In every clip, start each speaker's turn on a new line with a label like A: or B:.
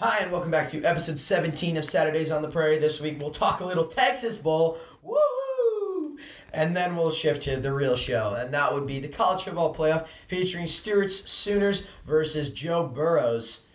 A: Hi, and welcome back to episode 17 of Saturdays on the Prairie. This week we'll talk a little Texas Bowl. Woohoo! And then we'll shift to the real show, and that would be the college football playoff featuring Stewart's Sooners versus Joe Burrow's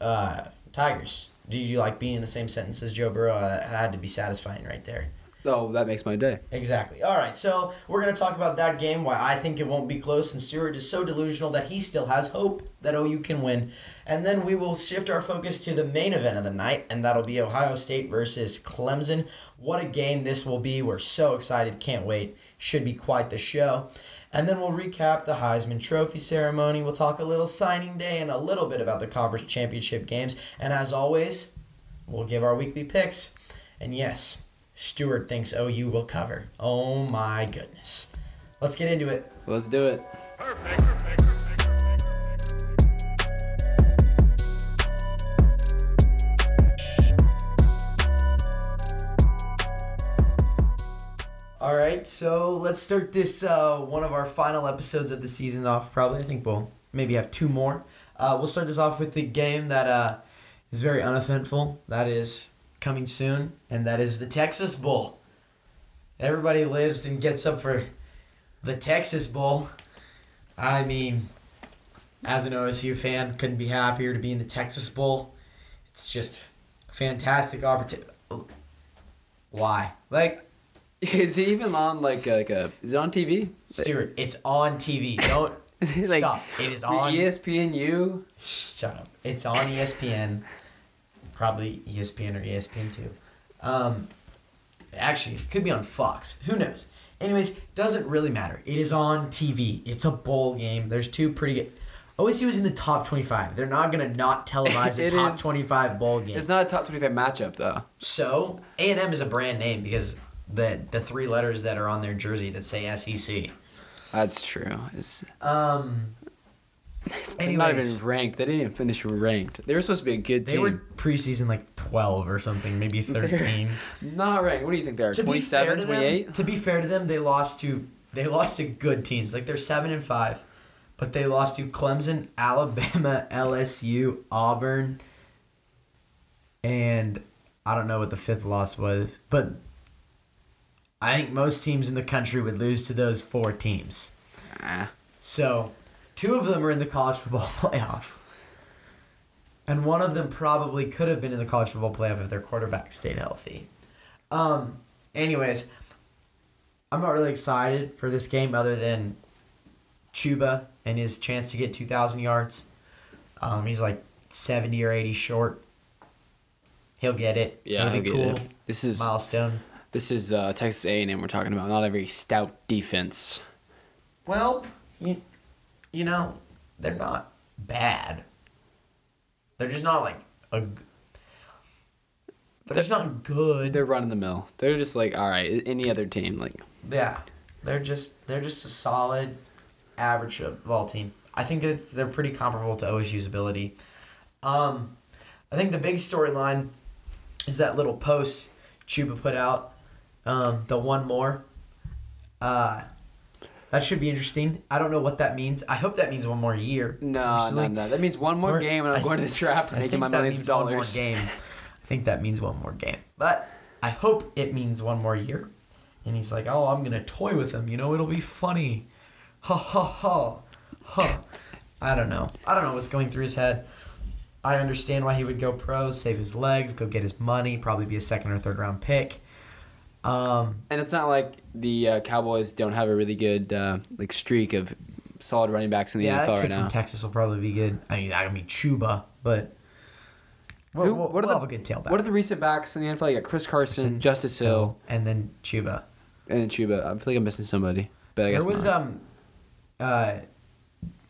A: uh, Tigers. Do you like being in the same sentence as Joe Burrow? Uh, That had to be satisfying right there.
B: Oh, that makes my day.
A: Exactly. All right, so we're going to talk about that game, why I think it won't be close, and Stewart is so delusional that he still has hope that OU can win. And then we will shift our focus to the main event of the night, and that'll be Ohio State versus Clemson. What a game this will be. We're so excited. Can't wait. Should be quite the show. And then we'll recap the Heisman Trophy ceremony. We'll talk a little signing day and a little bit about the conference championship games. And as always, we'll give our weekly picks. And yes, Stewart thinks OU will cover. Oh my goodness. Let's get into it.
B: Let's do it. Perfect.
A: All right, so let's start this uh, one of our final episodes of the season off. Probably, I think we'll maybe have two more. Uh, we'll start this off with the game that uh, is very uneventful. That is coming soon, and that is the Texas Bowl. Everybody lives and gets up for the Texas Bowl. I mean, as an OSU fan, couldn't be happier to be in the Texas Bowl. It's just a fantastic opportunity. Why? Like,
B: Is it even on like a, like a? Is it on TV?
A: Stewart, it's on TV. Don't
B: like
A: stop. It is on.
B: E ESPNU.
A: Shut up. It's on ESPN. Probably ESPN or ESPN two. Um, actually, it could be on Fox. Who knows? Anyways, doesn't really matter. It is on TV. It's a bowl game. There's two pretty good. OSU is in the top twenty five. They're not gonna not televise a top
B: is-
A: twenty five bowl game.
B: It's not a top twenty-five matchup though.
A: So A and M is a brand name because the the three letters that are on their jersey that say SEC.
B: That's true. It's,
A: Um,
B: it's not even ranked. They didn't even finish ranked. They were supposed to be a good team.
A: They were preseason like 12 or something, maybe 13.
B: not ranked. What do you think they are?
A: to be fair
B: 27,
A: to
B: 28?
A: them, to be fair to them, they lost to they lost to good teams. Like they're 7 and 5, but they lost to Clemson, Alabama, LSU, Auburn, and I don't know what the fifth loss was, but I think most teams in the country would lose to those four teams.
B: Ah.
A: So, two of them are in the college football playoff. And one of them probably could have been in the college football playoff if their quarterback stayed healthy. Um, anyways, I'm not really excited for this game other than Chuba and his chance to get 2,000 yards. Um, he's like 70 or 80 short. He'll get it.
B: Yeah,
A: It'll be cool.
B: This is
A: Milestone.
B: this is uh, Texas A&M we're talking about. Not a very stout defense.
A: Well, you, you know, they're not bad. They're just not like a. They're just not good.
B: They're running the mill. They're just like all right. Any other team like
A: yeah, they're just they're just a solid, average ball team. I think it's they're pretty comparable to OSU's ability. Um, I think the big storyline is that little post Chuba put out. Um, the one more. Uh, that should be interesting. I don't know what that means. I hope that means one more year.
B: no,
A: personally.
B: no, no. That means one more
A: Or-
B: game, and I'm
A: I
B: going to the
A: th-
B: draft and
A: I
B: making my millions of
A: means one more
B: dollars.
A: game. I think that means one more game. But I hope it means one more year. And he's like, oh, I'm going to toy with him. You know, it'll be funny. Ha ha ha. Ha. I don't know. I don't know what's going through his head. I understand why he would go pro, save his legs, go get his money, probably be a second or third round pick. Um,
B: And it's not like the uh, Cowboys don't have a really good uh, like streak of solid running backs in the
A: yeah, that
B: NFL
A: kid
B: right
A: from
B: now.
A: Texas will probably be good. I mean, I mean Chuba, but we'll,
B: Who-
A: we'll,
B: what are
A: we'll
B: the-
A: have a good tailback.
B: What are the recent backs in the NFL? You got Chris Carson,
A: Carson,
B: Justice Hill,
A: and then Chuba.
B: and then Chuba. I feel like I'm missing somebody, but I guess
A: there was
B: not.
A: um, uh,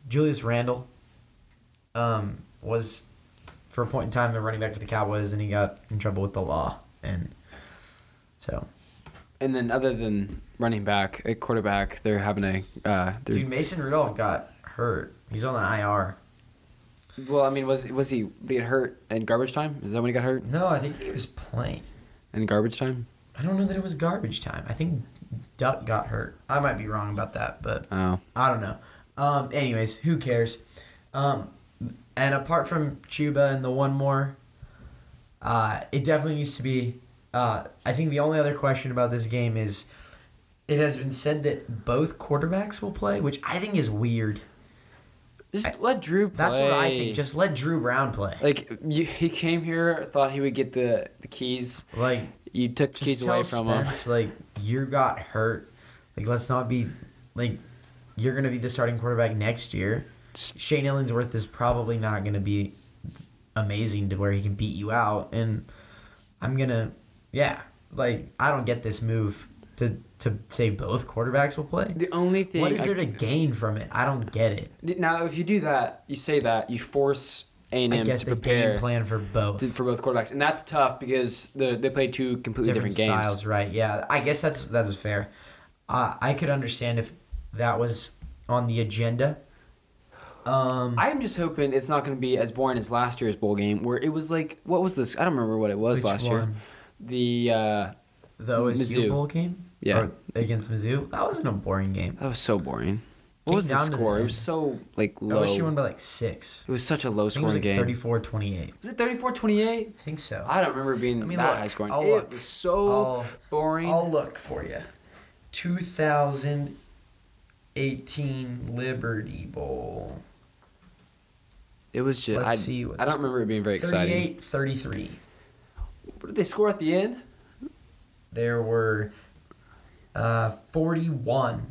A: Julius Randle. Um, was for a point in time the running back for the Cowboys, and he got in trouble with the law, and so
B: and then other than running back, a quarterback, they're having a. Uh, they're,
A: dude Mason Rudolph got hurt. He's on the IR.
B: well, I mean, was was he being hurt in garbage time? Is that when he got hurt
A: No, I think he was playing.
B: in garbage time?
A: I don't know that it was garbage time. I think Duck got hurt. I might be wrong about that, but
B: Oh,
A: I don't know. Um, anyways, who cares? Um, and apart from Chuba and the one more, Uh, it definitely needs to be. Uh, I think the only other question about this game is, it has been said that both quarterbacks will play, which I think is weird.
B: Just let Dru play.
A: That's what I think. Just let Dru Brown play.
B: like you, he came here, thought he would get the the keys.
A: Like
B: You took keys away from him.
A: Like you got hurt. Like let's not be like you're gonna be the starting quarterback next year. Shane Illingworth is probably not gonna be amazing to where he can beat you out, and I'm gonna yeah like I don't get this move to to say both quarterbacks will play.
B: The only thing
A: What is
B: I-
A: there to gain from it? I don't get it.
B: now if you do that, you say that you force A and
A: I
B: M
A: guess
B: to prepare
A: game plan for both.
B: to, for both quarterbacks, and that's tough because the they play two completely
A: different,
B: different, games.
A: styles, right? Yeah, I guess that's that's fair. Uh, I could understand if that was on the agenda. Um,
B: I'm just hoping it's not going to be as boring as last year's bowl game, where it was like, what was this? I don't remember what it was last year. The uh,
A: The OSU
B: Mizzou.
A: bowl game,
B: Yeah.
A: or against Mizzou. That wasn't a boring game.
B: that was so boring. What
A: Came
B: was the
A: to the
B: score? It was so like low.
A: OSU won by like six.
B: It was such a low
A: I
B: scoring
A: like
B: game.
A: 34 28.
B: Was it 34-28?
A: I think so.
B: I don't remember being
A: Let me
B: that
A: look.
B: high scoring.
A: I'll
B: it
A: look.
B: was so
A: I'll-
B: boring.
A: I'll look for you. 2018 Liberty Bowl.
B: it was just.
A: Let's
B: I,
A: see
B: I don't remember it being very exciting.
A: 38 33.
B: What did they score at the end?
A: There were uh, 41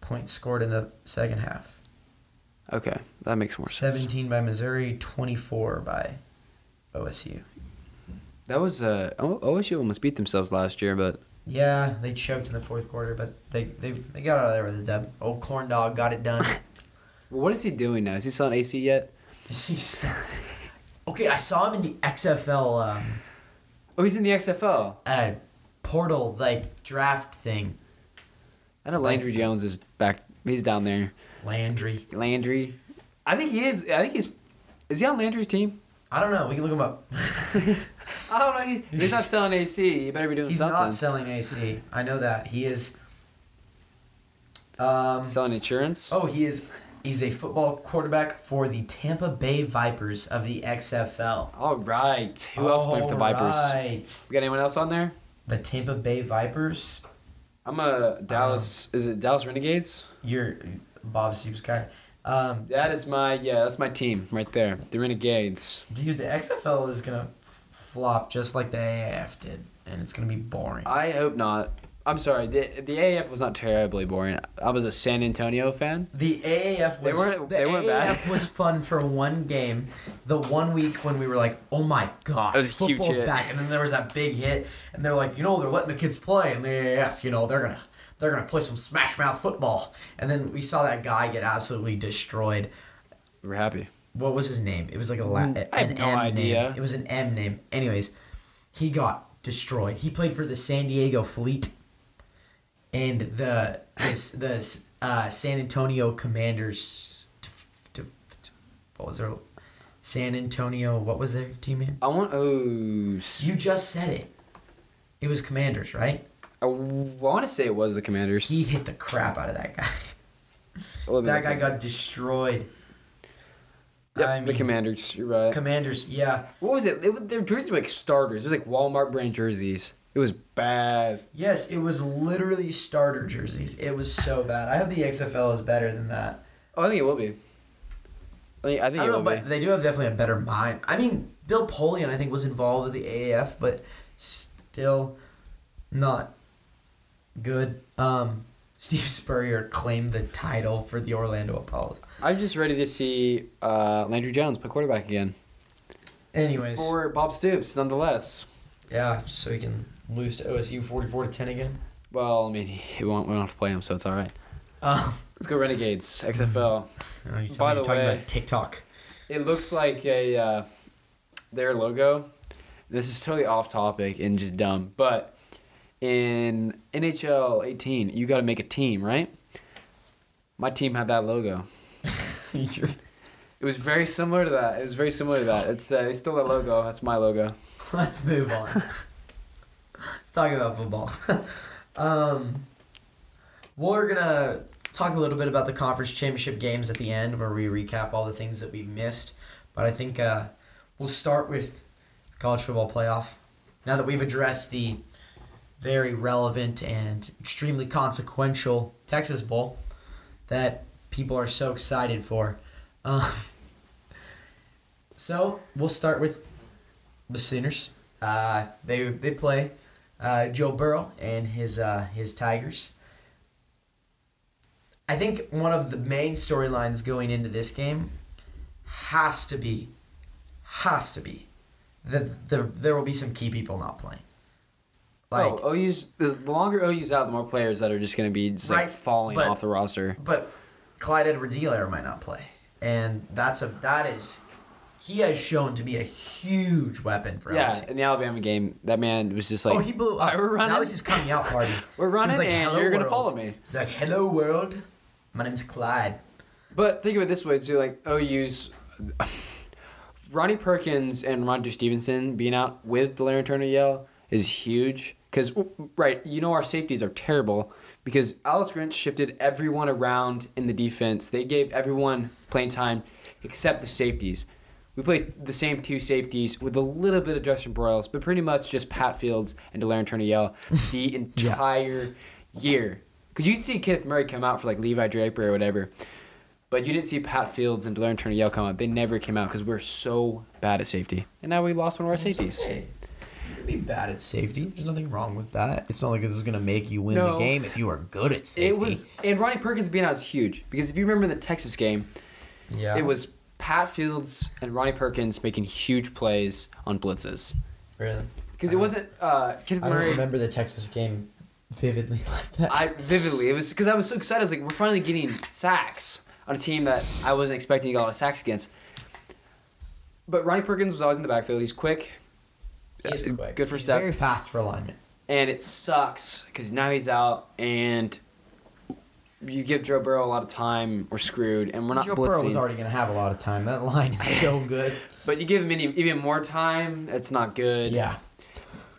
A: points scored in the second half.
B: Okay, that makes more sense.
A: 17 by Missouri, 24 by OSU.
B: That was uh, O- OSU almost beat themselves last year, but
A: Yeah, they choked in the fourth quarter, but they, they, they got out of there with a dub. Old corn dog got it done.
B: what is he doing now? Is he still on AC yet?
A: Is He's- okay, I saw him in the XFL um,
B: Oh, he's in the XFL.
A: uh, portal like draft thing.
B: I know Landry Jones is back. He's down there.
A: Landry.
B: Landry. I think he is. I think he's. Is he on Landry's team?
A: I don't know. We can look him up.
B: I don't know. He's, he's not selling AC. He better be doing
A: He's
B: something.
A: He's not selling AC. I know that he is. Um,
B: selling insurance.
A: Oh, he is. He's a football quarterback for the Tampa Bay Vipers of the XFL.
B: All right. Who else playing for the Vipers?
A: Right.
B: We got anyone else on there?
A: The Tampa Bay Vipers.
B: I'm a Dallas. is it Dallas Renegades?
A: You're Bob Stoops guy. Um,
B: That is my yeah. That's my team right there. The Renegades.
A: dude, the XFL is gonna f- flop just like the AAF did, and it's gonna be boring.
B: I hope not. I'm sorry. The the AAF was not terribly boring. I was a San Antonio fan.
A: The AAF was They
B: weren't-
A: the
B: they weren't
A: AAF
B: bad.
A: was fun for one game. The one week when we were like, "Oh my gosh, football's back!" and then there was that big hit, and they're like, "You know, they're letting the kids play in the AAF. You know, they're gonna they're gonna play some smash mouth football." And then we saw that guy get absolutely destroyed.
B: We're happy.
A: What was his name? It was like a la-
B: Mm, I have
A: an
B: no
A: M
B: idea.
A: name. It was an M name. Anyways, he got destroyed. He played for the San Diego Fleet, and the this the uh, San Antonio Commanders. What was their San Antonio? What was their team name?
B: I want. Oh.
A: You just said it. It was Commanders, right?
B: I want to say it was the Commanders.
A: He hit the crap out of that guy. That guy got destroyed.
B: Yeah,
A: I
B: the
A: mean-
B: Commanders. You're right.
A: Commanders, yeah.
B: what was it? it their jerseys were like starters. It was like Walmart brand jerseys. It was bad.
A: Yes, it was literally starter jerseys. It was so bad. I hope the XFL is better than that.
B: Oh, I think it will be. I think, I think
A: I
B: it
A: don't know,
B: will
A: but
B: be.
A: they do have definitely a better mind. I mean, Bill Polian, I think, was involved with the AAF, but still not good. Um, Steve Spurrier claimed the title for the Orlando Apollos.
B: I'm just ready to see uh, Landry Jones play quarterback again
A: Anyways,
B: for Bob Stoops, nonetheless.
A: yeah, just so he can lose to OSU 44 to 10 again.
B: Well, I mean, he won't, we don't have to play him, so it's all right.
A: Um,
B: Let's go Renegades XFL.
A: oh, you
B: By the
A: talking
B: way-
A: about TikTok.
B: It looks like a uh, their logo. This is totally off topic and just dumb, but in NHL 18, you got to make a team, right? My team had that logo. It was very similar to that. It was very similar to that. It's uh, they stole that logo. That's my logo.
A: Let's move on. Let's talk about football. um, we're gonna talk a little bit about the conference championship games at the end, where we recap all the things that we missed. But I think uh, we'll start with college football playoff. Now that we've addressed the very relevant and extremely consequential Texas Bowl that people are so excited for. Um, so we'll start with the Sooners. Uh, they they play uh, Joe Burrow and his uh, his Tigers. I think one of the main storylines going into this game has to be has to be that there there will be some key people not playing. Like,
B: oh, OU's the longer OU's out, the more players that are just going to be just like falling
A: but-
B: off the roster.
A: but Clyde Edwards-Helaire might not play, and that's a that is he has shown to be a huge weapon for us.
B: Yeah,
A: LSU.
B: in the Alabama game, that man was just like,
A: oh, he blew
B: "All
A: up.
B: right, we're running.
A: That was his coming out party.
B: We're running,
A: like,
B: and
A: "Hello,
B: you're gonna
A: world."
B: follow me."
A: He's like, "Hello, world. My name's Clyde."
B: But think of it this way too, like OU's Ronnie Perkins and Roger Stevenson being out with Delarrin Turner Yell is huge. Because right, you know our safeties are terrible because Alex Grinch shifted everyone around in the defense. They gave everyone playing time except the safeties. We played the same two safeties with a little bit of Justin Broiles, but pretty much just Pat Fields and Delarrin Turner Yell the entire year. Because you'd see Kenneth Murray come out for like Levi Draper or whatever. But you didn't see Pat Fields and Delarrin Turner Yell come out. They never came out because we're so bad at safety. And now we lost one of our safeties.
A: Okay. You can be bad at safety. There's nothing wrong with that. It's not like this is gonna make you win
B: No.
A: the game if you are good at safety.
B: It was and Ronnie Perkins being out is huge because if you remember the Texas game,
A: yeah.
B: it was Pat Fields and Ronnie Perkins making huge plays on blitzes
A: really.
B: because it wasn't uh,
A: I don't remember the Texas game vividly like that.
B: I vividly it was because I was so excited. I was like, we're finally getting sacks on a team that I wasn't expecting to get a lot of sacks against. But Ronnie Perkins was always in the backfield. He's quick.
A: He's
B: Uh,
A: quick.
B: Good for
A: He's
B: step.
A: Very fast for alignment.
B: and it sucks because now he's out and you give Joe Burrow a lot of time, we're screwed, and we're not
A: Joe Burrow was already gonna have a lot of time. That line is so good.
B: But you give him any, even more time, it's not good.
A: yeah.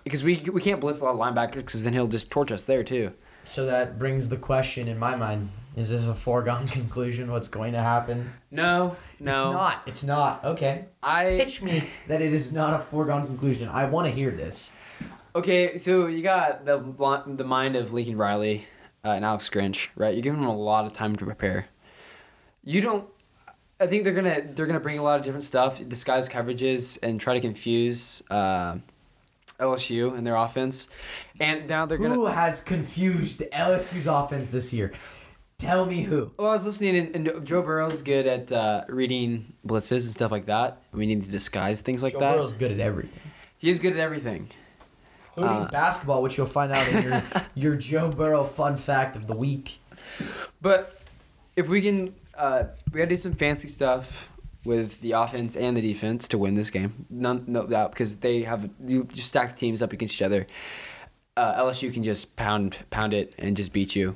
B: Because we we can't blitz a lot of linebackers because then he'll just torch us there too.
A: So that brings the question in my mind: Is this a foregone conclusion? What's going to happen?
B: No, no,
A: It's not. It's not. Okay.
B: I
A: Pitch me that it is not a foregone conclusion. I want to hear this.
B: okay. So you got the the mind of Lincoln Riley uh, and Alex Grinch, right? You're giving them a lot of time to prepare. You don't. I think they're gonna they're gonna bring a lot of different stuff, disguise coverages, and try to confuse uh, LSU and their offense. And now they're gonna.
A: Who has confused LSU's offense this year? Tell me who.
B: Well, I was listening, and, and Joe Burrow's good at uh, reading blitzes and stuff like that. We need to disguise things like
A: Joe
B: that.
A: Burrow's good at everything,
B: He's good at everything.
A: Including
B: Uh,
A: basketball, which you'll find out in your your Joe Burrow fun fact of the week.
B: But if we can, uh, we gotta do some fancy stuff with the offense and the defense to win this game. None, no doubt, because they have you just stack the teams up against each other. Uh, LSU can just pound pound it and just beat you.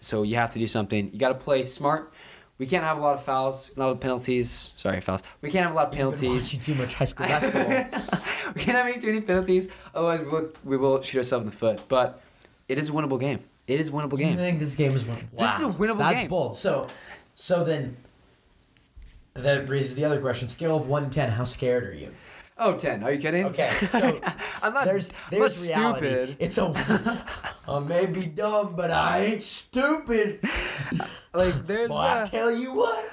B: So you have to do something. You got to play smart. We can't have a lot of fouls, a lot of penalties. Sorry, fouls. We can't have a lot of penalties.
A: watching too much high school basketball.
B: we can't have any too many penalties. Otherwise, we will, we will shoot ourselves in the foot. But it is a winnable game. It is a winnable
A: You
B: game.
A: think this game is winnable?
B: This is a winnable
A: That's
B: game.
A: That's bold. So, so then, that raises the other question. Scale of one to ten. How scared are you?
B: Oh, 10. Are you kidding?
A: Okay, so
B: I'm not.
A: there's
B: I'm
A: there's
B: not
A: reality.
B: stupid.
A: It's a I may be dumb, but I ain't stupid.
B: Like there's.
A: Boy, I
B: uh,
A: tell you what.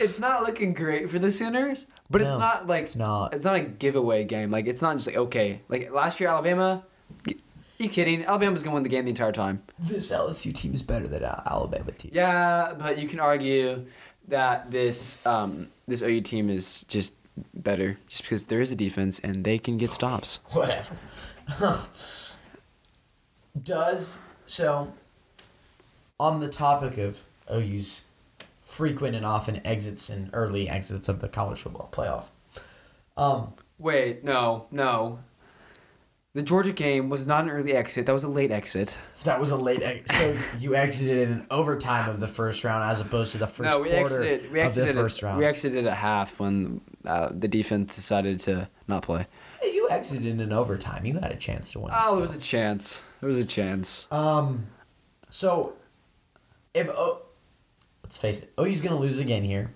B: it's not looking great for the Sooners, but it's not like
A: it's not.
B: It's not a giveaway game. Like it's not just like okay. Like last year, Alabama. y- You kidding? Alabama's gonna win the game the entire time.
A: This LSU team is better than Al- Alabama team.
B: Yeah, but you can argue that this um, this OU team is just better just because there is a defense and they can get stops.
A: Whatever. Does so. On the topic of OU's frequent and often exits and early exits of the college football playoff. Um,
B: Wait, no, no. The Georgia game was not an early exit. That was a late exit.
A: that was a late. exit. so you exited in an overtime of the first round as opposed to the first
B: no, we
A: quarter
B: exited. We
A: of
B: exited.
A: the first
B: at,
A: round.
B: We exited at half when uh, the defense decided to not play.
A: Hey, you exited in an overtime. You had a chance to win.
B: Oh,
A: still.
B: there was a chance. There was a chance.
A: Um, so if oh, let's face it, OU's gonna lose again here,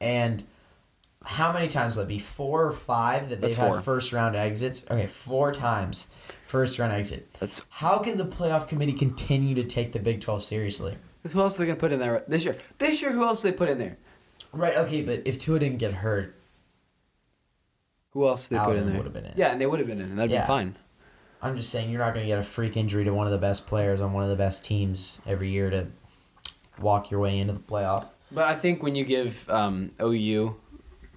A: and how many times will it be? Four or five that they've had first round exits? Okay, four times first round exit.
B: That's
A: How can the playoff committee continue to take the Big 12 seriously?
B: who else are they gonna put in there this year? This year, who else they put in there?
A: Right, okay, but if Tua didn't get hurt,
B: Who else did they put in there?
A: would've been in.
B: Yeah, and they would have been in. and That'd
A: Yeah.
B: be fine.
A: I'm just saying you're not going to get a freak injury to one of the best players on one of the best teams every year to walk your way into the playoff.
B: But I think when you give um, OU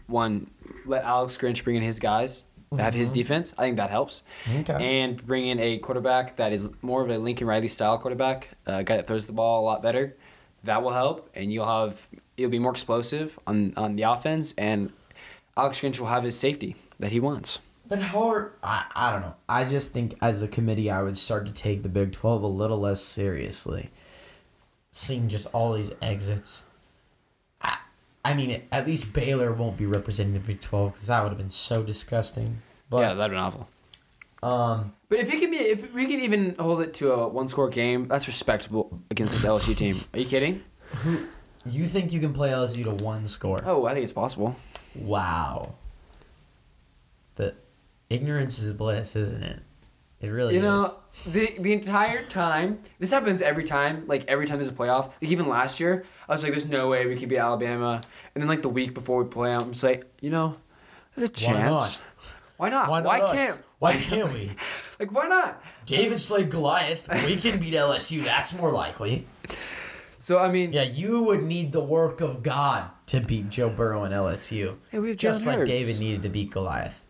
B: one, let Alex Grinch bring in his guys to have his defense. I think that helps.
A: Okay.
B: And bring in a quarterback that is more of a Lincoln Riley style quarterback, a guy that throws the ball a lot better. That will help, and you'll have you'll be more explosive on on the offense, and Alex Grinch will have his safety that he wants.
A: But how are I, I don't know. I just think as a committee I would start to take the Big 12 a little less seriously. Seeing just all these exits. I, I mean, at least Baylor won't be representing the Big 12 because that would have been so disgusting. But, yeah,
B: that'd been awful.
A: um,
B: But if it can be, if we can even hold it to a one score game, that's respectable against this LSU team. Are you kidding?
A: you think you can play LSU to one score?
B: Oh, I think it's possible.
A: Wow. The ignorance is bliss, isn't it? It really is.
B: You know, the the entire time this happens every time. Like every time there's a playoff. Like even last year, I was like, "There's no way we could beat Alabama." And then like the week before we play, I'm just like, you know, there's a
A: Why
B: chance. Why not?
A: Why, not us?
B: can't?
A: Why can't we?
B: Like why not?
A: David slayed Goliath. We can beat LSU. That's more likely.
B: So I mean,
A: Yeah, you would need the work of God to beat Joe Burrow and LSU.
B: Hey, we have
A: Just
B: Jalen
A: like
B: Hurts.
A: David needed to beat Goliath.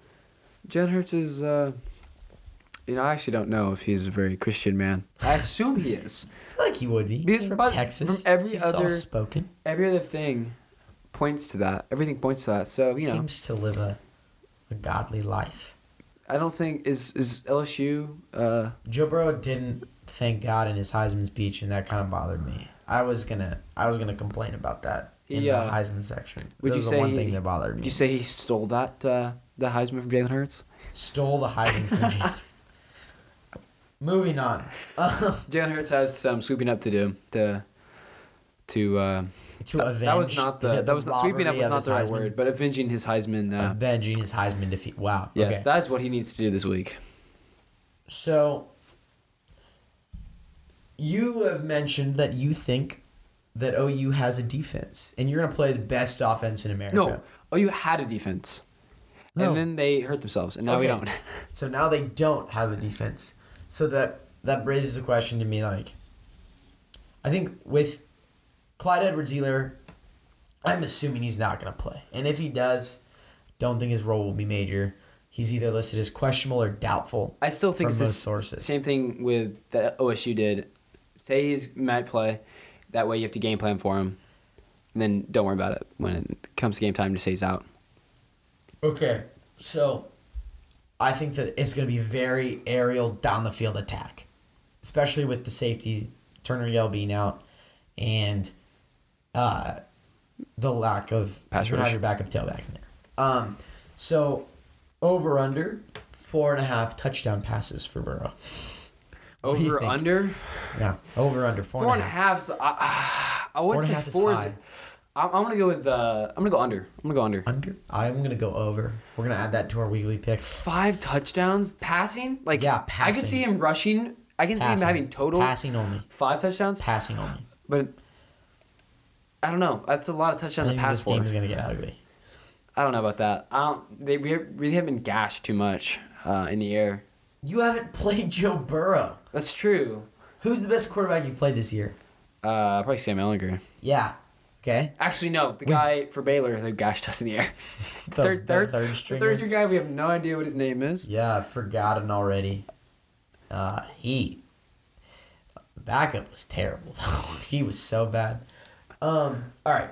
B: Jalen Hurts is. Uh, you know, I actually don't know if he's a very Christian man. I assume he is.
A: I feel like he would be. He's from Texas.
B: from every
A: He's
B: other-
A: soft-spoken.
B: Every other thing points to that. Everything points to that. So you know,
A: Seems to live a, a godly life.
B: I don't think is is LSU. Uh,
A: Joe Burrow didn't thank God in his Heisman speech, and that kind of bothered me. I was gonna, I was gonna complain about that in
B: He, uh,
A: the Heisman section.
B: would
A: that
B: you
A: was
B: say
A: the one
B: he-
A: thing that bothered me.
B: Would you say he stole that uh, the Heisman from Jalen Hurts?
A: Stole the Heisman from James. Moving on.
B: Jalen Hurts has some sweeping up to do to to. Uh,
A: to
B: that,
A: avenge.
B: that was not the, that was not sweeping up was not the right
A: Heisman.
B: word, but avenging his Heisman. Uh,
A: Avenging his Heisman defeat. Wow.
B: yes,
A: Okay.
B: that's what he needs to do this week.
A: So, you have mentioned that you think that OU has a defense, and you're going to play the best offense in America.
B: No, oh, you had a defense,
A: No.
B: and then they hurt themselves, and now we don't.
A: So now they don't have a defense. So that that raises a question to me. Like, I think with Clyde Edwards-Helaire, I'm assuming he's not going to play, and if he does, don't think his role will be major. He's either listed as questionable or doubtful.
B: I still think it's
A: most
B: the
A: sources.
B: same thing with that OSU did. Say he's might play, that way you have to game plan for him, and then don't worry about it when it comes game time to say he's out.
A: Okay, so I think that it's going to be very aerial down the field attack, especially with the safety Turner Yell being out, and uh, the lack of
B: Pass
A: you
B: rush.
A: have your backup tailback in there. Um, so over under four and a half touchdown passes for Burrow. What
B: Over under
A: Yeah, over under four,
B: four
A: and
B: and
A: a
B: a
A: half.
B: half. I, I would
A: Four
B: say
A: half is
B: four is. I'm, I'm gonna go with. Uh, I'm gonna go under. I'm gonna go under.
A: Under. I'm gonna go over. We're gonna add that to our weekly picks.
B: Five touchdowns passing. Like
A: Yeah,
B: I
A: can
B: see him rushing. I can see him having total
A: passing only.
B: five touchdowns.
A: Passing only.
B: But I don't know. That's a lot of
A: I
B: touchdowns to
A: think
B: pass
A: this
B: for.
A: game is gonna get ugly.
B: I don't know about that. I don't. They re- really haven't been gashed too much uh, in the air.
A: You haven't played Joe Burrow.
B: That's true.
A: Who's the best quarterback you played this year?
B: Uh, probably Sam Ehlinger.
A: Yeah. Okay.
B: Actually, no. The guy for Baylor who gashed us in the air.
A: The,
B: third,
A: the
B: third,
A: third stringer.
B: third string guy. We have no idea what his name is.
A: Yeah, I've forgotten already. Uh, he backup was terrible though. he was so bad. Um. All right.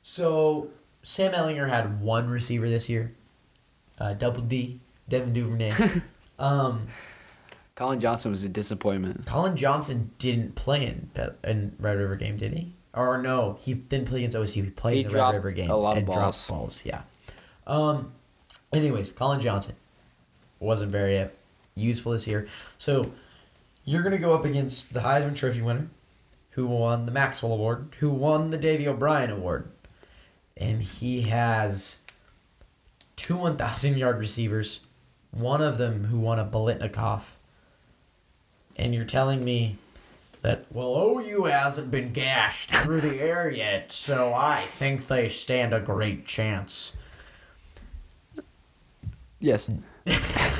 A: So Sam Ehlinger had one receiver this year. Uh, double D, Devin Duvernay. um,
B: Collin Johnson was a disappointment.
A: Collin Johnson didn't play in in Red River game, did he? Or no, he didn't play against OSU. He played
B: He
A: in the Red River game
B: a lot of
A: and
B: balls.
A: dropped balls. Yeah. Um. Anyways, Collin Johnson wasn't very useful this year. So you're gonna go up against the Heisman Trophy winner, who won the Maxwell Award, who won the Davy O'Brien Award, and he has two 1,000 yard receivers, one of them who won a Biletnikoff. And you're telling me that, well, OU hasn't been gashed through the air yet, so I think they stand a great chance.
B: Yes.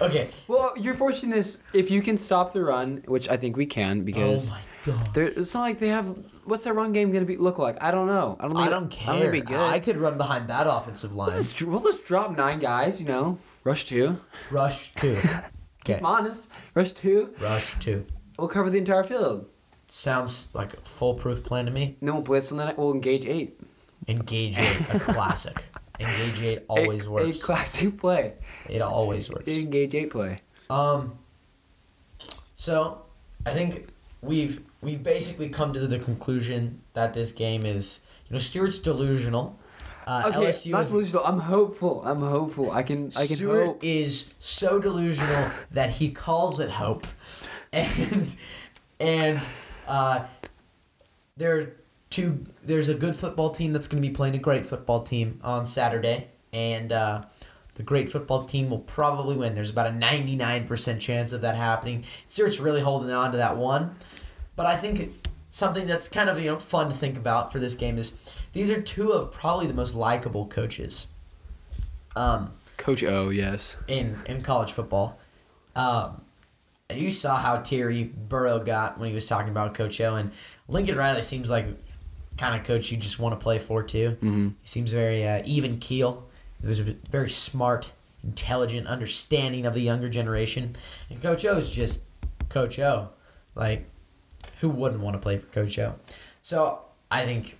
A: Okay.
B: Well, you're forcing this. If you can stop the run, which I think we can, because
A: oh my god.
B: it's not like they have. What's their run game gonna be look like? I don't know. I don't. Think,
A: I don't care.
B: I don't think be good.
A: I could run behind that offensive line.
B: We'll just, we'll just drop nine guys. You know, rush two.
A: Rush two. Okay.
B: I'm honest. Rush two.
A: Rush two.
B: We'll cover the entire field.
A: Sounds like a foolproof plan to me.
B: No, blitz, and then we'll engage eight.
A: Engage eight, a classic. Engage eight always
B: eight,
A: works.
B: Eight classic play.
A: It always works.
B: Engage eight play.
A: Um. So, I think we've we've basically come to the conclusion that this game is you know Stewart's delusional. Uh,
B: Okay,
A: LSU
B: not
A: is
B: delusional. I'm hopeful. I'm hopeful. I can. I can
A: Stewart
B: hope.
A: is so delusional that he calls it hope, and and uh, there are two. There's a good football team that's going to be playing a great football team on Saturday, and uh, the great football team will probably win. There's about a ninety nine percent chance of that happening. Stewart's really holding on to that one, but I think something that's kind of you know fun to think about for this game is these are two of probably the most likable coaches. Um,
B: Coach O. Yes.
A: in in college football. Um, you saw how Terry Burrow got when he was talking about Coach O, and Lincoln Riley seems like kind of coach you just want to play for too.
B: Mm-hmm.
A: He seems very uh, even keel. He was very smart, intelligent, understanding of the younger generation, and Coach O is just Coach O. Like, who wouldn't want to play for Coach O? So I think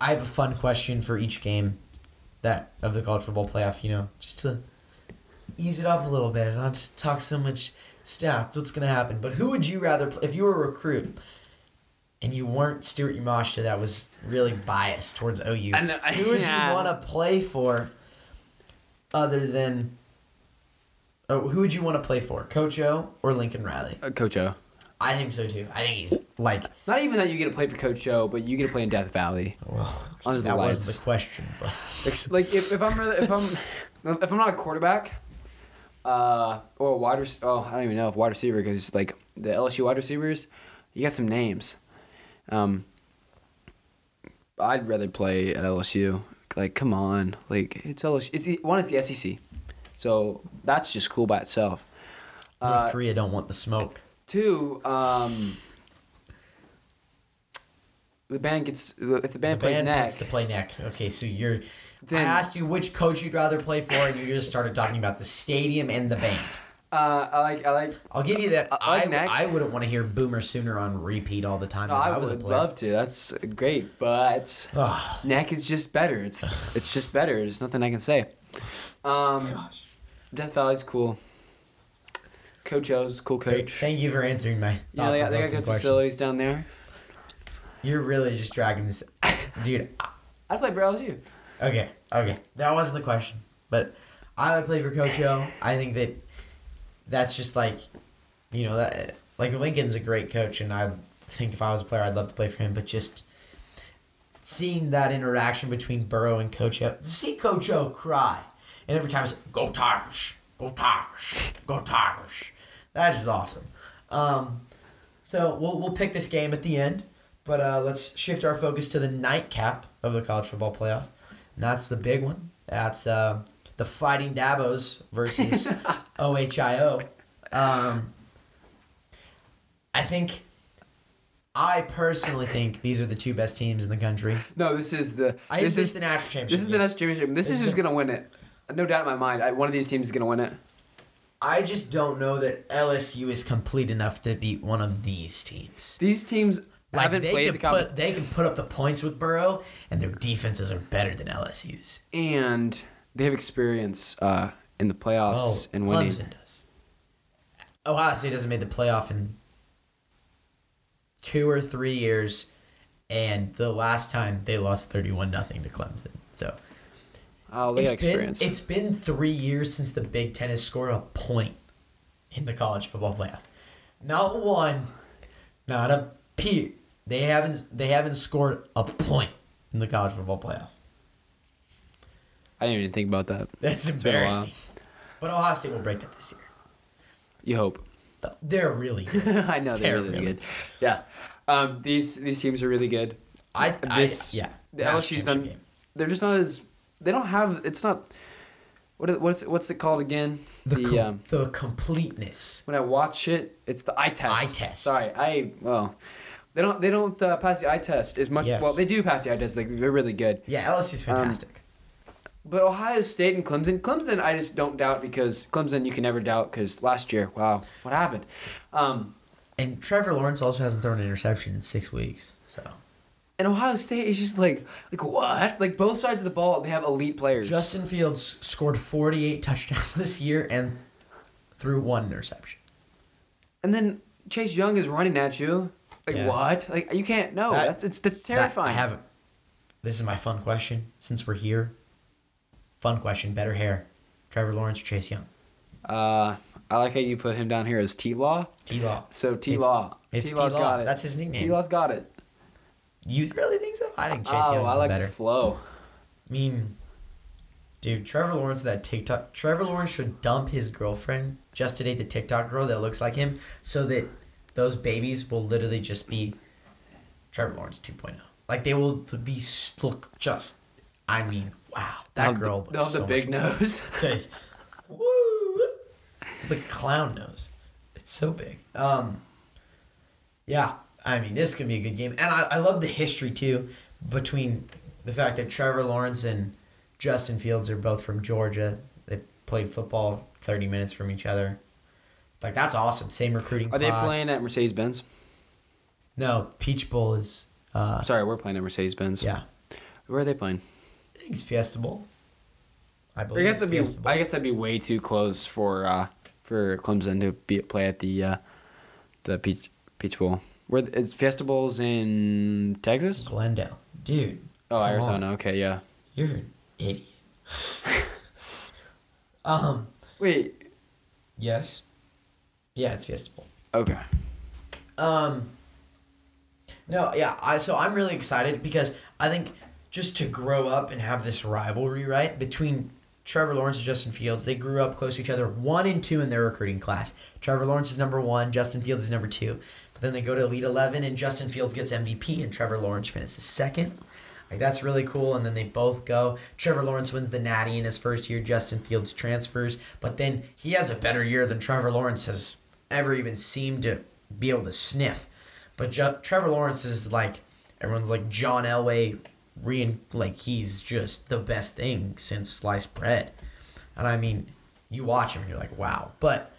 A: I have a fun question for each game that of the college football playoff. You know, just to ease it up a little bit and not talk so much stats. What's gonna happen? But who would you rather play if you were a recruit and you weren't Stuart Yamashita that was really biased towards OU?
B: I know-
A: who would
B: yeah.
A: you want to play for other than? Oh, who would you want to play for, Coach O or Lincoln Riley?
B: Uh, Coach O.
A: I think so too. I think he's like,
B: Not even that you get to play for Coach O, but you get to play in Death Valley.
A: well,
B: Under the
A: that was
B: lights.
A: the question, but
B: Like, like if, if I'm really, if I'm if I'm not a quarterback, uh, or wide rec- oh I don't even know if wide receiver because like the LSU wide receivers, you got some names. Um, I'd rather play at LSU. Like, come on, like it's LSU. It's the- one. It's the SEC, so that's just cool by itself.
A: North
B: Uh,
A: Korea don't want the smoke.
B: two, um, the band gets if the band
A: The
B: plays
A: band
B: neck.
A: picks to play neck. Okay, so you're.
B: Then-
A: I asked you which coach you'd rather play for, and you just started talking about the stadium and the band.
B: Uh, I like I like
A: I'll give you that.
B: I- I
A: I,
B: like neck.
A: I wouldn't want to hear Boomer Sooner on repeat all the time
B: No, I,
A: I was a
B: would love to. That's great, but neck is just better. It's it's just better. There's nothing I can say. Um, Death Valley's cool. Coach O's cool
A: Great.
B: coach.
A: Thank you for answering my.
B: Yeah, they got, they got good facilities down there.
A: You're really just dragging this, dude.
B: I play for LSU.
A: Okay, okay, that wasn't the question, but I would play for Coach I think that that's just like, you know, that like Lincoln's a great coach, and I think if I was a player, I'd love to play for him. But just seeing that interaction between Burrow and Coach O, see Coach O cry, and every time it's "Go Tigers, Go Tigers, Go Tigers," that is awesome. Um, so we'll we'll pick this game at the end, but uh, let's shift our focus to the nightcap of the college football playoff. And that's the big one. That's uh, the Fighting Dabos versus OHIO. Um, I think, I personally think these are the two best teams in the country.
B: No, this is the
A: I
B: this is
A: the national championship.
B: this is the national championship. This, is who's gonna win it. No doubt in my mind. I, one of these teams is gonna win it.
A: I just don't know that LSU is complete enough to beat one of these teams.
B: These teams
A: Like
B: haven't
A: they
B: played
A: can
B: the comp-
A: put they can put up the points with Burrow, and their defenses are better than LSU's.
B: and they have experience uh, in the playoffs and winning.
A: Oh, Clemson does. Ohio State hasn't made the playoff in two or three years, and the last time they lost thirty-one nothing to Clemson. So
B: Oh, they got
A: it's been
B: experience.
A: it's been three years since the Big Ten has scored a point in the college football playoff. Not one, not a peer. They haven't they haven't scored a point in the college football playoff.
B: I didn't even think about that.
A: That's
B: It's
A: embarrassing. But Ohio State will break that this year.
B: You hope.
A: They're really good.
B: I know they're
A: They're
B: really,
A: really
B: good. Yeah. Um, these these teams are really good.
A: I, I
B: This-
A: yeah.
B: the LSU's done-
A: game.
B: They're just not as. They don't have. It's not. What is, what's what's it called again?
A: The,
B: The,
A: com-
B: um,
A: the completeness.
B: when I watch it, it's the eye test.
A: Eye test.
B: Sorry, I well, they don't they don't uh, pass the eye test as much.
A: Yes.
B: Well, they do pass the eye test. Like they're really good.
A: Yeah, LSU's
B: Um,
A: fantastic.
B: But Ohio State and Clemson, Clemson, I just don't doubt because Clemson you can never doubt because last year, wow, what happened? Um,
A: and Trevor Lawrence also hasn't thrown an interception in six weeks. So
B: and Ohio State is just like like what? Like both sides of the ball, they have elite players.
A: Justin Fields scored 48 touchdowns this year and threw one interception.
B: and then Chase Young is running at you. Like
A: Yeah.
B: what? Like you can't. No,
A: That-
B: that's it's that's
A: That-
B: terrifying.
A: I have. This is my fun question. Since we're here, fun question. Better hair, Trevor Lawrence or Chase Young?
B: Uh, I like how you put him down here as T Law.
A: T Law.
B: So T Law,
A: It's
B: T
A: T
B: Law's got it.
A: That's his nickname.
B: T Law's got it.
A: You really think so? I think Chase
B: oh,
A: Young is
B: I like
A: better.
B: the flow.
A: I mean, dude, Trevor Lawrence, that TikTok. Trevor Lawrence should dump his girlfriend just to date the TikTok girl that looks like him, so that those babies will literally just be Trevor Lawrence 2.0. Like they will be look just. I mean, wow, that girl.
B: the, the
A: so
B: big nose.
A: Says, woo, the clown nose. It's so big. Um. Yeah, I mean, this could be a good game, and I, I love the history too between the fact that Trevor Lawrence and Justin Fields are both from Georgia. They played football thirty minutes from each other. Like that's awesome. Same recruiting.
B: Are they playing at Mercedes Benz?
A: No, Peach Bowl is. Uh,
B: Sorry, we're playing at Mercedes Benz.
A: yeah,
B: Where are they playing?
A: I think it's Fiesta Bowl. I believe.
B: I
A: believe.
B: guess
A: it's
B: that'd be.
A: Fiesta Bowl.
B: I guess that'd be way too close for uh, for Clemson to be play at the uh, the Peach Peach Bowl. Where is Fiesta Bowl's in Texas?
A: Glendale, dude.
B: Oh,
A: come on.
B: Arizona. Okay, yeah.
A: You're an idiot. um.
B: Wait.
A: Yes. Yeah, it's Fiesta Bowl.
B: Okay.
A: Um. No, yeah, I so I'm really excited because I think just to grow up and have this rivalry, right, between Trevor Lawrence and Justin Fields, they grew up close to each other, one and two in their recruiting class. Trevor Lawrence is number one, Justin Fields is number two. But then they go to Elite Eleven, and Justin Fields gets MVP, and Trevor Lawrence finishes second. Like that's really cool. And then they both go. Trevor Lawrence wins the Natty in his first year. Justin Fields transfers, but then he has a better year than Trevor Lawrence has ever even seemed to be able to sniff. But Trevor Lawrence is like everyone's like John Elway, re- like he's just the best thing since sliced bread. And I mean, you watch him and you're like, wow. But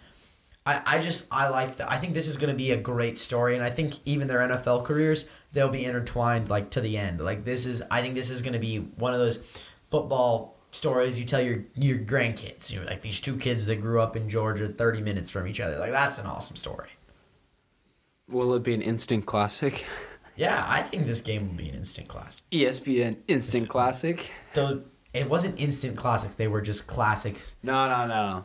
A: I, I just I like that. I think this is going to be a great story, and I think even their NFL careers they'll be intertwined like to the end. Like this is I think this is going to be one of those football stories you tell your your grandkids. You know, like these two kids that grew up in Georgia, thirty minutes from each other. Like that's an awesome story.
B: Will it be an instant classic?
A: Yeah, I think this game will be an instant classic.
B: ESPN instant
A: It's-
B: classic?
A: Though it wasn't instant classics; they were just classics.
B: No, no, no.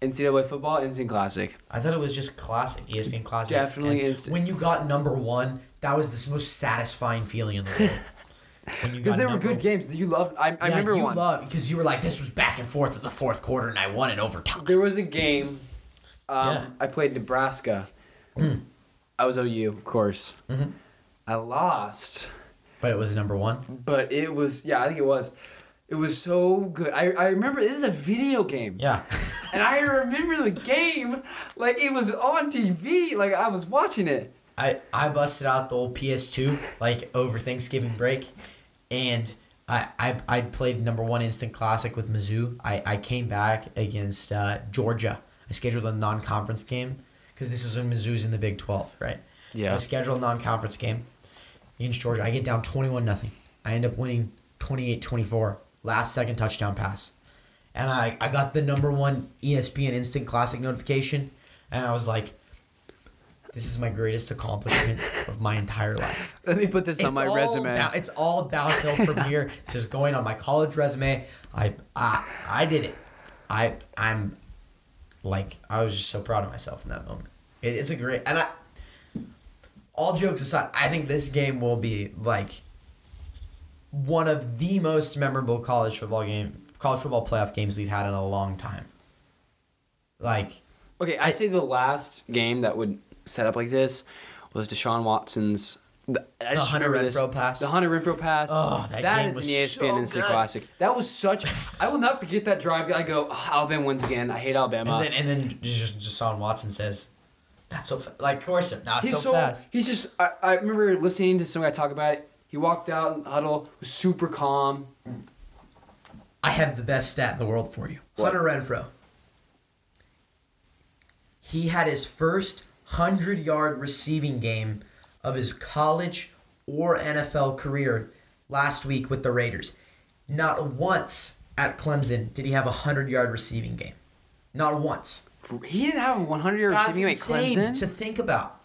B: NCAA football instant classic.
A: I thought it was just classic, ESPN classic.
B: Definitely
A: And
B: instant.
A: When you got number one, that was the most satisfying feeling in the world. When you
B: Because they were
A: number
B: good games. You loved. I, I
A: yeah,
B: remember
A: you
B: one.
A: loved because you were like, this was back and forth in the fourth quarter, and I won in overtime.
B: There was a game. Um,
A: Yeah.
B: I played Nebraska. I was OU, of course.
A: Mhm.
B: I lost,
A: But it was number one.
B: but it was yeah, I think it was. It was so good. I, I remember this is a video game.
A: Yeah.
B: And I remember the game like it was on TV, like I was watching it.
A: I, I busted out the old PS2 like over Thanksgiving break, and I, I, I played number one instant classic with Mizzou. I, I came back against uh, Georgia. I scheduled a non conference game because this was when Mizzou's in the Big 12, right? So
B: Yeah.
A: I scheduled a non conference game against Georgia. I get down 21 nothing. I end up winning 28 24. Last second touchdown pass. And I, I got the number one ESPN Instant Classic notification, and I was like, this is my greatest accomplishment of my entire life.
B: Let me put this on my resume.
A: down- it's all downhill from here. It's just going on my college resume. I I, I did it. I I'm like I was just so proud of myself in that moment. It, it's a great and I. All jokes aside, I think this game will be like one of the most memorable college football game college football playoff games we've had in a long time. Like,
B: Okay, I,
A: I-
B: say the last game that would set up like this was Deshaun Watson's. The, I just
A: Hunter
B: this-
A: Renfrow pass?
B: The Hunter Renfrow pass.
A: Oh, that game
B: is
A: was
B: an ESPN
A: so
B: Instant
A: good.
B: Classic. That was such. I will not forget that drive. I go, oh, Alabama wins again. I hate Alabama.
A: and then and then just Deshaun Watson says, "Not so fast." like, of course, not
B: he's
A: so, fast."
B: He's just. I, I remember listening to some guy talk about it. He walked out in the huddle, was super calm.
A: I have the best stat in the world for you.
B: What?
A: Hunter Renfrow. He had his first 100 yard receiving game of his college or NFL career last week with the Raiders. Not once at Clemson did he have a 100 yard receiving game. Not once.
B: He didn't have a 100 yard
A: That's
B: receiving game at Clemson.
A: to think about.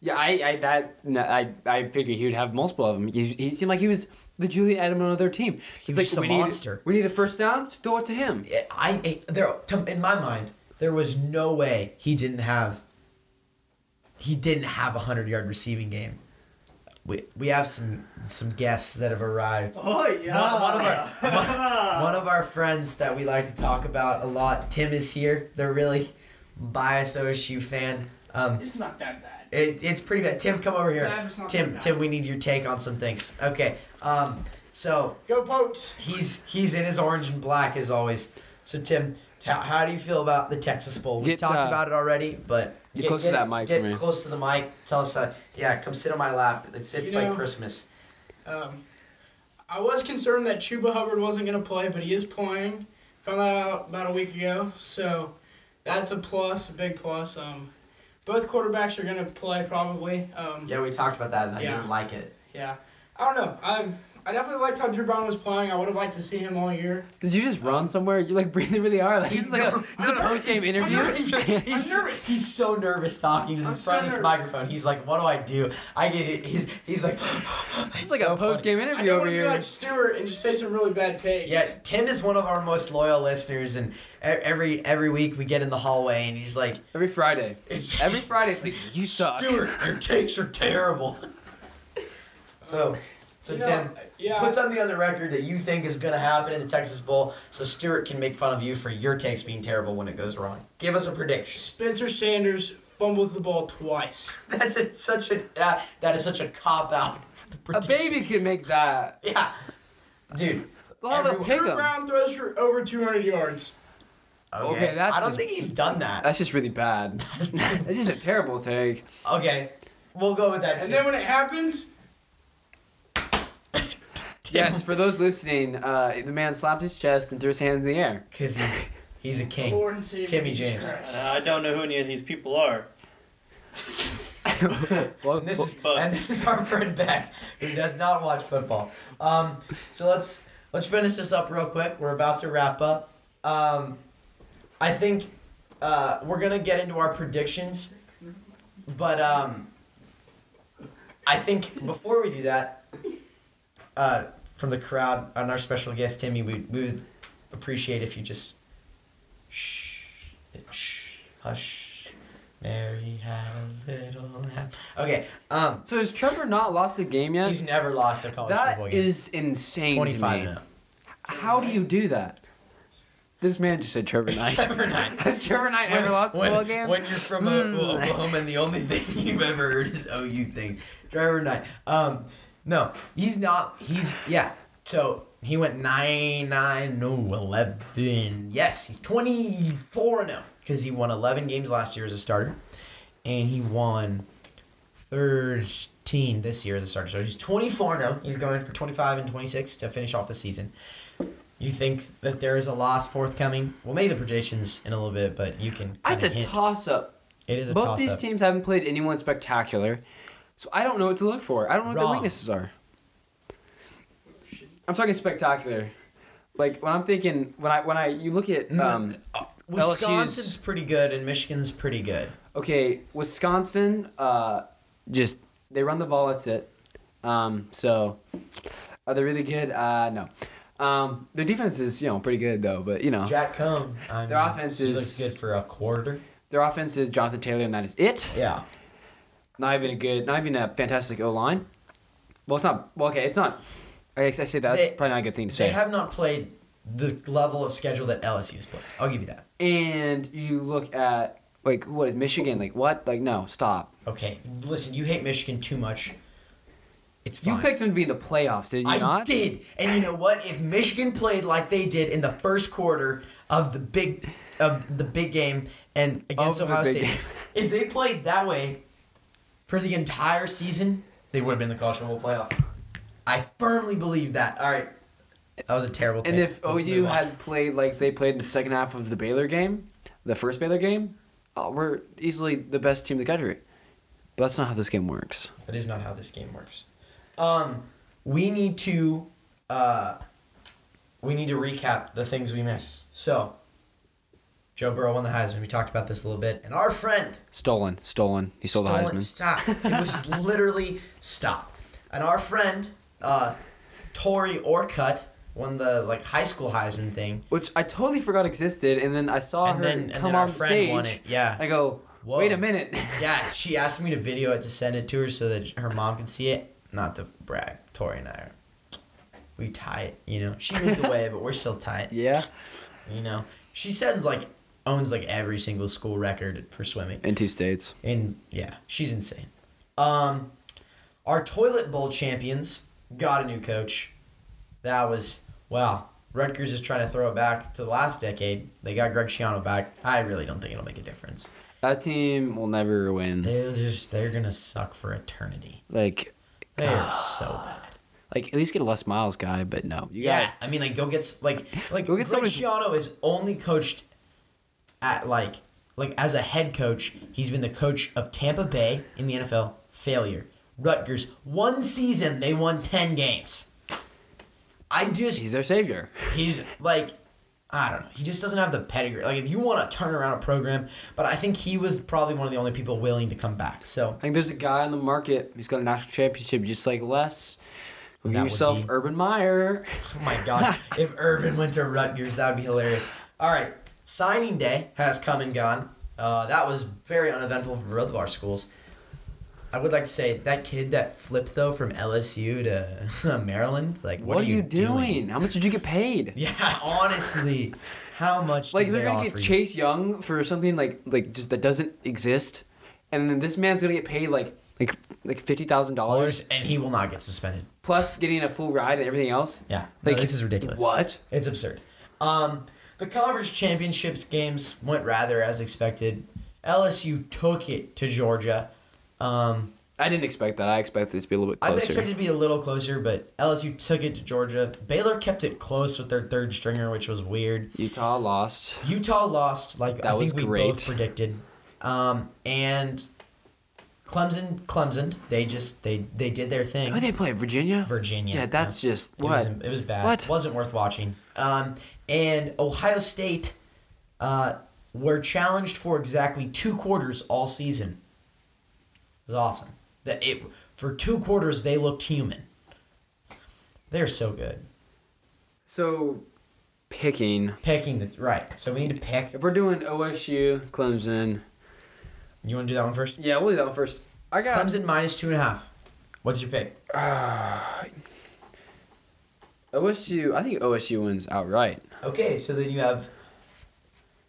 B: Yeah, I, I that no, I, I figured he would have multiple of them. He, he seemed like he was the Julian Edelman of their team. He's like,
A: a
B: we
A: monster."
B: Need, we need a first down. Just throw it to him.
A: I, I there to, in my mind there was no way he didn't have he didn't have a 100 yard receiving game. We, we have some some guests that have arrived.
C: Oh yeah.
A: One, one of our one, one of our friends that we like to talk about a lot. Tim is here. They're really biased OSU fan. Um,
C: It's not that bad.
A: it, it's pretty bad. Tim, come over here. Tim. Tim, we need your take on some things. Okay. Um, so
C: Go Pokes.
A: he's he's in his orange and black as always. So Tim, how, how do you feel about the Texas Bowl? We
B: Get,
A: talked
B: uh,
A: about it already, but
B: get close to that mic
A: Get
B: for me.
A: close to the mic. Tell us that. Yeah, come sit on my lap. It's it's
C: You
A: like
C: know-
A: Christmas.
C: Um, I was concerned that Chuba Hubbard wasn't going to play, but he is playing. Found that out about a week ago, so that's a plus, a big plus. Um, both quarterbacks are going to play probably. Um,
A: Yeah, we talked about that, and I
C: Yeah.
A: didn't like it.
C: yeah. I don't know. I I definitely liked how Dru Brown was playing. I would have liked to see him all year.
B: Did you just run somewhere? You like breathing really hard. Like it's like a, it's a
A: no, no,
B: post game
A: he's-
B: interview.
A: He's,
C: I'm nervous.
A: He's so nervous talking to the front of this
C: nervous.
A: microphone. He's like, "What do I do?" I get it. He's he's like,
B: It's like a post game interview
C: don't
B: over
C: want to be
B: here.
C: like Stewart and just say some really bad takes.
A: Yeah, Tim is one of our most loyal listeners, and e- every every week we get in the hallway, and he's like,
B: Every Friday.
A: "It's
B: Every Friday, it's like you suck.
A: Stuart, your takes are terrible." so, so
C: You know,
A: Tim,
C: yeah.
A: put something on the record that you think is going to happen in the Texas Bowl, so Stewart can make fun of you for your takes being terrible when it goes wrong. Give us a prediction.
C: Spencer Sanders fumbles the ball twice.
A: That's a, such a uh, that is such a cop out.
B: A baby can make that.
A: Yeah, dude.
B: They'll have a
A: Everyone-
B: pick
C: Dru
B: 'em.
C: Brown throws for over 200 yards.
A: Okay,
B: Okay, that's
A: I don't
B: just-
A: think he's done that.
B: That's just really bad. That's just a terrible take.
A: Okay, we'll go with that.
C: And
A: too.
C: then when it happens,
B: Yes, for those listening, uh, the man slapped his chest and threw his hands in the air.
A: because he's he's a king.
C: Lord and Savior
A: Timmy
C: Jesus
A: James.
C: Christ.
D: Uh, I don't know who any of these people are.
B: Well,
A: And this is
D: But-
A: and this is our friend Beck, who does not watch football. Um, so let's let's finish this up real quick. We're about to wrap up. Um, I think uh, we're gonna get into our predictions, but um, I think before we do that, uh, from the crowd and our special guest Timmy, we we would appreciate if you just shh, shh, hush. Mary had a little lamb. Okay, um,
B: so has Trevor not lost a game yet?
A: he's never lost a college
B: That
A: football game.
B: is insane.
A: He's 25
B: to me.
A: now.
B: How do you do that? This man just said Trevor Knight.
A: Trevor Knight.
B: Has Trevor Knight ever lost a
A: when,
B: football game?
A: when you're from uh,
B: Hmm.
A: Oklahoma and the only thing you've ever heard is OU thing. Trevor Knight. Um, no, he's not. He's yeah. So he went nine nine no eleven. Yes, twenty four now because he won eleven games last year as a starter, and he won thirteen this year as a starter. So he's twenty four now. He's going for twenty five and twenty six to finish off the season. You think that there is a loss forthcoming? We'll make the predictions in a little bit, but you can.
B: That's a
A: hint.
B: toss up.
A: It is a
B: Both
A: toss
B: these teams haven't played anyone spectacular, so I don't know what to look for. I don't know what their weaknesses are. I'm talking spectacular. Like when I'm thinking when I when I you look at um
A: Wisconsin's pretty good and Michigan's pretty good.
B: okay Wisconsin uh just they run the ball that's it um so are they really good uh no um their defense is you know pretty good though but you know
A: Jack Coan. I
B: Their offense is-
A: good for a quarter.
B: their offense is Jonathan Taylor and that is it
A: Yeah.
B: Not even a good not even a fantastic O line well it's not well okay it's not I I say that's
A: They-
B: probably not a good thing to say.
A: They have not played the level of schedule that LSU's played. I'll give you that.
B: And you look at like what is Michigan? Like what? Like no, stop.
A: Okay, listen, you hate Michigan too much. It's fine.
B: You picked them to be in the playoffs, did you
A: I
B: not?
A: I did, and you know what? If Michigan played like they did in the first quarter of the big of the big game and against Ohio State,
B: game.
A: if they played that way for the entire season, they would have been the college football playoff. I firmly believe that. All right, that was a terrible.
B: And if
A: Let's
B: OU had played like they played in the second half of the Baylor game, the first Baylor game, oh, we're easily the best team in the country. But that's not how this game works.
A: That is not how this game works. Um, we need to, uh, we need to recap the things we missed. So, Joe Burrow won the Heisman. We talked about this a little bit, and our friend
B: Stolen, stolen. He stole the Heisman.
A: Stop! It was literally stop. And our friend, uh, Tori Orcutt won the like high school Heisman thing,
B: Which I totally forgot existed, and then I saw
A: and
B: her
A: then and
B: come
A: then
B: on
A: our
B: the
A: friend
B: stage.
A: won it. Yeah.
B: I go,
A: Whoa.
B: wait a minute.
A: Yeah, she asked me to video it to send it to her so that her mom can see it. Not to brag, Tori and I are we tight, you know. She moved away, but we're still tight.
B: yeah.
A: You know. She sends like owns like every single school record for swimming.
B: In two states.
A: And yeah, she's insane. Um our toilet bowl champions got a new coach. That was wow. Rutgers is trying to throw it back to the last decade. They got Greg Schiano back. I really don't think it'll make a difference.
B: That team will never win.
A: They're just they're gonna suck for eternity.
B: Like,
A: They are so bad.
B: like at least get a Les Miles guy, but no, you
A: Yeah,
B: got
A: I mean, like, go get like like
B: Go
A: Greg
B: get somebody-
A: Schiano is only coached at like like as a head coach. He's been the coach of Tampa Bay in the NFL. Failure. Rutgers one season they won ten games. I just
B: he's their savior.
A: he's like I don't know. He just doesn't have the pedigree. Like if you want to turn around a program, but I think he was probably one of the only people willing to come back. So
B: I think there's a guy on the market He's got a national championship just like Les. Go get yourself
A: be-
B: Urban Meyer.
A: Oh my god, if Urban went to Rutgers, that would be hilarious. All right, signing day has come and gone. Uh, that was very uneventful for both of our schools. I would like to say that kid that flipped though from LSU to Maryland, like what,
B: What, are you doing? How much did you get paid?
A: Yeah, honestly, how much?
B: Like they're
A: they
B: gonna get
A: you?
B: Chase Young for something like like just that doesn't exist, and then this man's gonna get paid like like like fifty thousand dollars
A: and he will not get suspended.
B: plus getting a full ride and everything else.
A: Yeah, no,
B: Like
A: this is ridiculous.
B: What?
A: It's absurd. Um, the conference championships games went rather as expected. LSU took it to Georgia. Um,
B: I didn't expect that. I expected it to be a little bit
A: I
B: closer.
A: expected it to be a little closer, but LSU took it to Georgia. Baylor kept it close with their third stringer, which was weird.
B: Utah lost.
A: Utah lost, like
B: That
A: I think we
B: great.
A: both predicted. Um, and Clemson, Clemson, they just they they did their thing.
B: Who they play? Virginia.
A: Virginia.
B: Yeah, that's just
A: It
B: what.
A: was, it was bad.
B: What?
A: It wasn't worth watching. Um, and Ohio State uh, were challenged for exactly two quarters all season. It was awesome. That it for two quarters they looked human. They're so good.
B: So, picking.
A: Picking the right. So we need to pick.
B: If we're doing OSU, Clemson.
A: You want to do that one first?
B: Yeah, we'll do that one first. I got
A: Clemson minus two and a half. What's your pick?
B: OSU. I think OSU wins outright.
A: Okay, so then you have.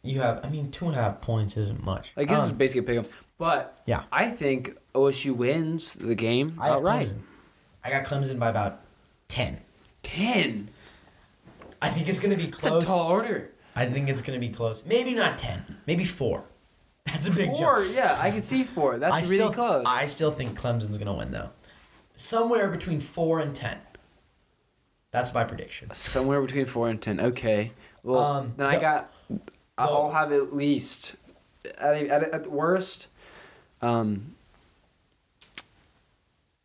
A: You have. I mean, two and a half points isn't much.
B: Like this is
A: Um,
B: basically a pick 'em. But
A: Yeah.
B: I think OSU wins the game
A: I have
B: outright.
A: Clemson. I got Clemson by about ten.
B: Ten.
A: I think it's gonna be
B: That's
A: close.
B: a tall order.
A: I think it's gonna be close. Maybe not ten. Maybe four. That's a big
B: Four.
A: jump.
B: Yeah, I can see four. That's
A: I
B: really
A: still,
B: close.
A: I still think Clemson's gonna win though. Somewhere between four and ten. That's my prediction.
B: Somewhere between four and ten. Okay. Well,
A: Um,
B: then I got. I'll have at least, at, at, at the worst, um,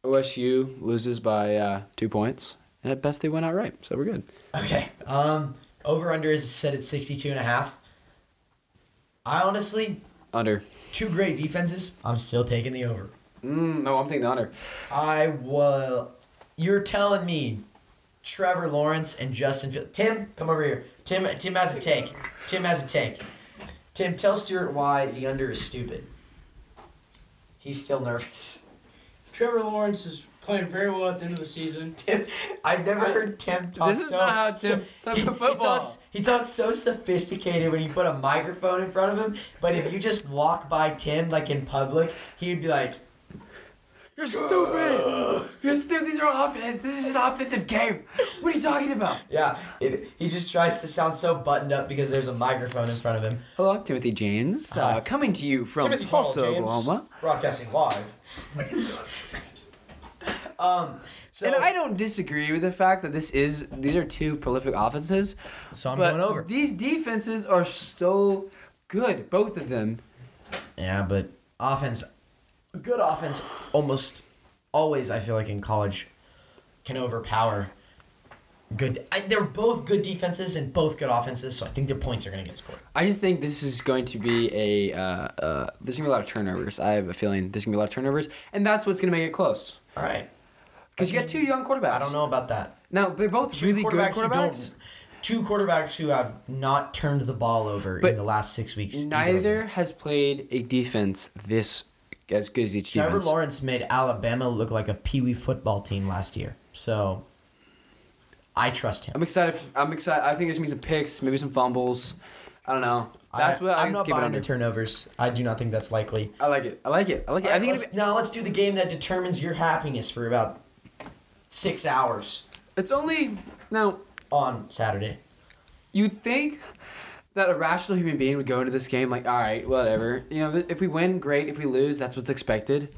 B: OSU loses by uh, two points, and at best they win outright. So we're good.
A: Okay. Um, over under is set at 62 and a half. I honestly,
B: Under.
A: two great defenses. I'm still taking the over.
B: Mm, no, I'm taking the under.
A: I will. You're telling me, Trevor Lawrence and Justin Fields. Tim, come over here. Tim, Tim has a take. Tim has a take. Tim, tell Stuart why the under is stupid. He's still nervous.
C: Trevor Lawrence is playing very well at the end of the season.
A: Tim, I've never heard Tim talk
B: This is
A: so.
B: not how
A: so-
B: Tim talks
A: he,
B: about
A: he
B: football.
A: talks. He talks so sophisticated when you put a microphone in front of him. But if you just walk by Tim like in public, he'd be like,
B: You're stupid. You're stupid. These are offense. This is an offensive game. What are you talking about?
A: yeah. It, he just tries to sound so buttoned up because there's a microphone in front of him.
B: Hello, Timothy James.
A: Hi.
B: Uh, coming to you from
A: Timothy Paul
B: Tulsa,
A: James,
B: Oklahoma.
A: broadcasting live. um. So,
B: and I don't disagree with the fact that this is these are two prolific offenses.
A: so I'm
B: but
A: going over.
B: these defenses are so good, both of them.
A: Yeah, but offense, good offense, almost always I feel like in college, can overpower good. I, they're both good defenses and both good offenses, so I think their points are gonna get scored.
B: I just think this is going to be a uh, uh, there's gonna be a lot of turnovers. I have a feeling there's gonna be a lot of turnovers, and that's what's gonna make it close.
A: All right.
B: Because you got two young quarterbacks.
A: I don't know about that.
B: Now they're both
A: Two
B: really good
A: quarterbacks who
B: quarterbacks.
A: don't. Two quarterbacks who have not turned the ball over
B: But
A: in the last six weeks.
B: Neither has played a defense this as good as each
A: Trevor
B: defense.
A: Lawrence made Alabama look like a pee wee football team last year, so I trust him.
B: I'm excited. I'm excited. I think there's gonna be some picks, maybe some fumbles. I don't know. That's
A: I,
B: what I
A: I'm
B: can
A: not
B: it
A: buying the turnovers. I do not think that's likely.
B: I like it. I like it. I like it. I think
A: let's,
B: be-
A: now let's do the game that determines your happiness for about six hours
B: it's only now.
A: on Saturday.
B: You'd think that a rational human being would go into this game like, all right, whatever. You know, if we win, great. If we lose, that's what's expected.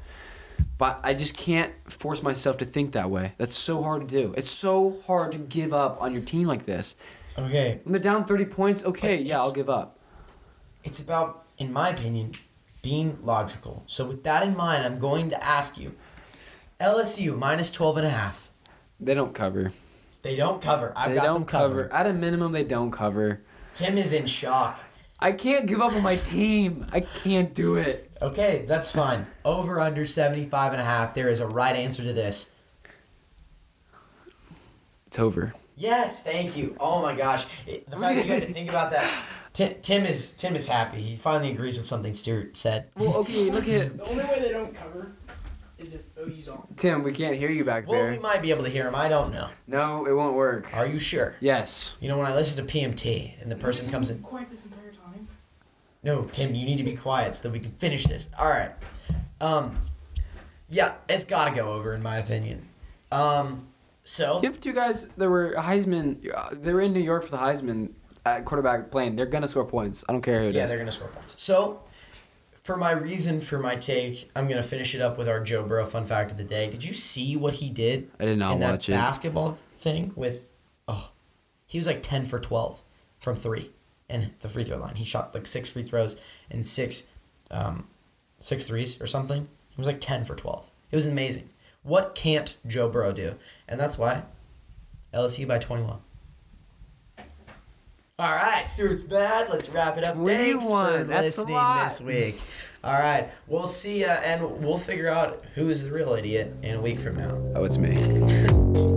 B: But I just can't force myself to think that way. That's so hard to do. It's so hard to give up on your team like this.
A: Okay,
B: When they're down 30 points, okay,
A: But
B: yeah, I'll give up.
A: it's about, in my opinion, being logical. So with that in mind, I'm going to ask you, LSU minus 12 and a half.
B: They don't cover.
A: They don't cover. I've
B: they
A: got
B: don't
A: them
B: cover.
A: covered.
B: At a minimum, they don't cover.
A: Tim is in shock.
B: I can't give up on my team. I can't do it.
A: Okay, that's fine. Over under 75 and a half. There is a right answer to this.
B: It's over.
A: Yes, thank you. Oh my gosh, the fact that you had to think about that. Tim, Tim is Tim is happy. He finally agrees with something Stuart said.
B: Well, okay, look at
C: The only way they don't cover is if OU's on.
B: Tim. We can't hear you back there.
A: Well,
B: there.
A: we might be able to hear him. I don't know.
B: No, it won't work.
A: Are you sure?
B: Yes.
A: You know, when I listen to PMT and the person comes in,
C: Quiet this entire time.
A: no, Tim, you need to be quiet so that we can finish this. All right. Um, yeah, it's got to go over in my opinion. Um, so
B: You have two guys that were Heisman. uh, They were in New York for the Heisman at quarterback playing. They're gonna score points. I don't care who it
A: yeah,
B: is.
A: they're gonna score points. So, for my reason for my take, I'm gonna finish it up with our Joe Burrow fun fact of the day. Did you see what he did
B: I did not
A: in
B: watch
A: that
B: it.
A: basketball thing with? Oh, he was like ten for twelve from three, and the free throw line. He shot like six free throws and six, um, six threes or something. He was like ten for twelve. It was amazing. What can't Joe Burrow do? And that's why LSU by twenty one. All right, Stuart's bad. Let's wrap it up. Thanks for
B: that's
A: listening this week. All right, we'll see ya, and we'll figure out who is the real idiot in a week from now.
B: Oh, it's me.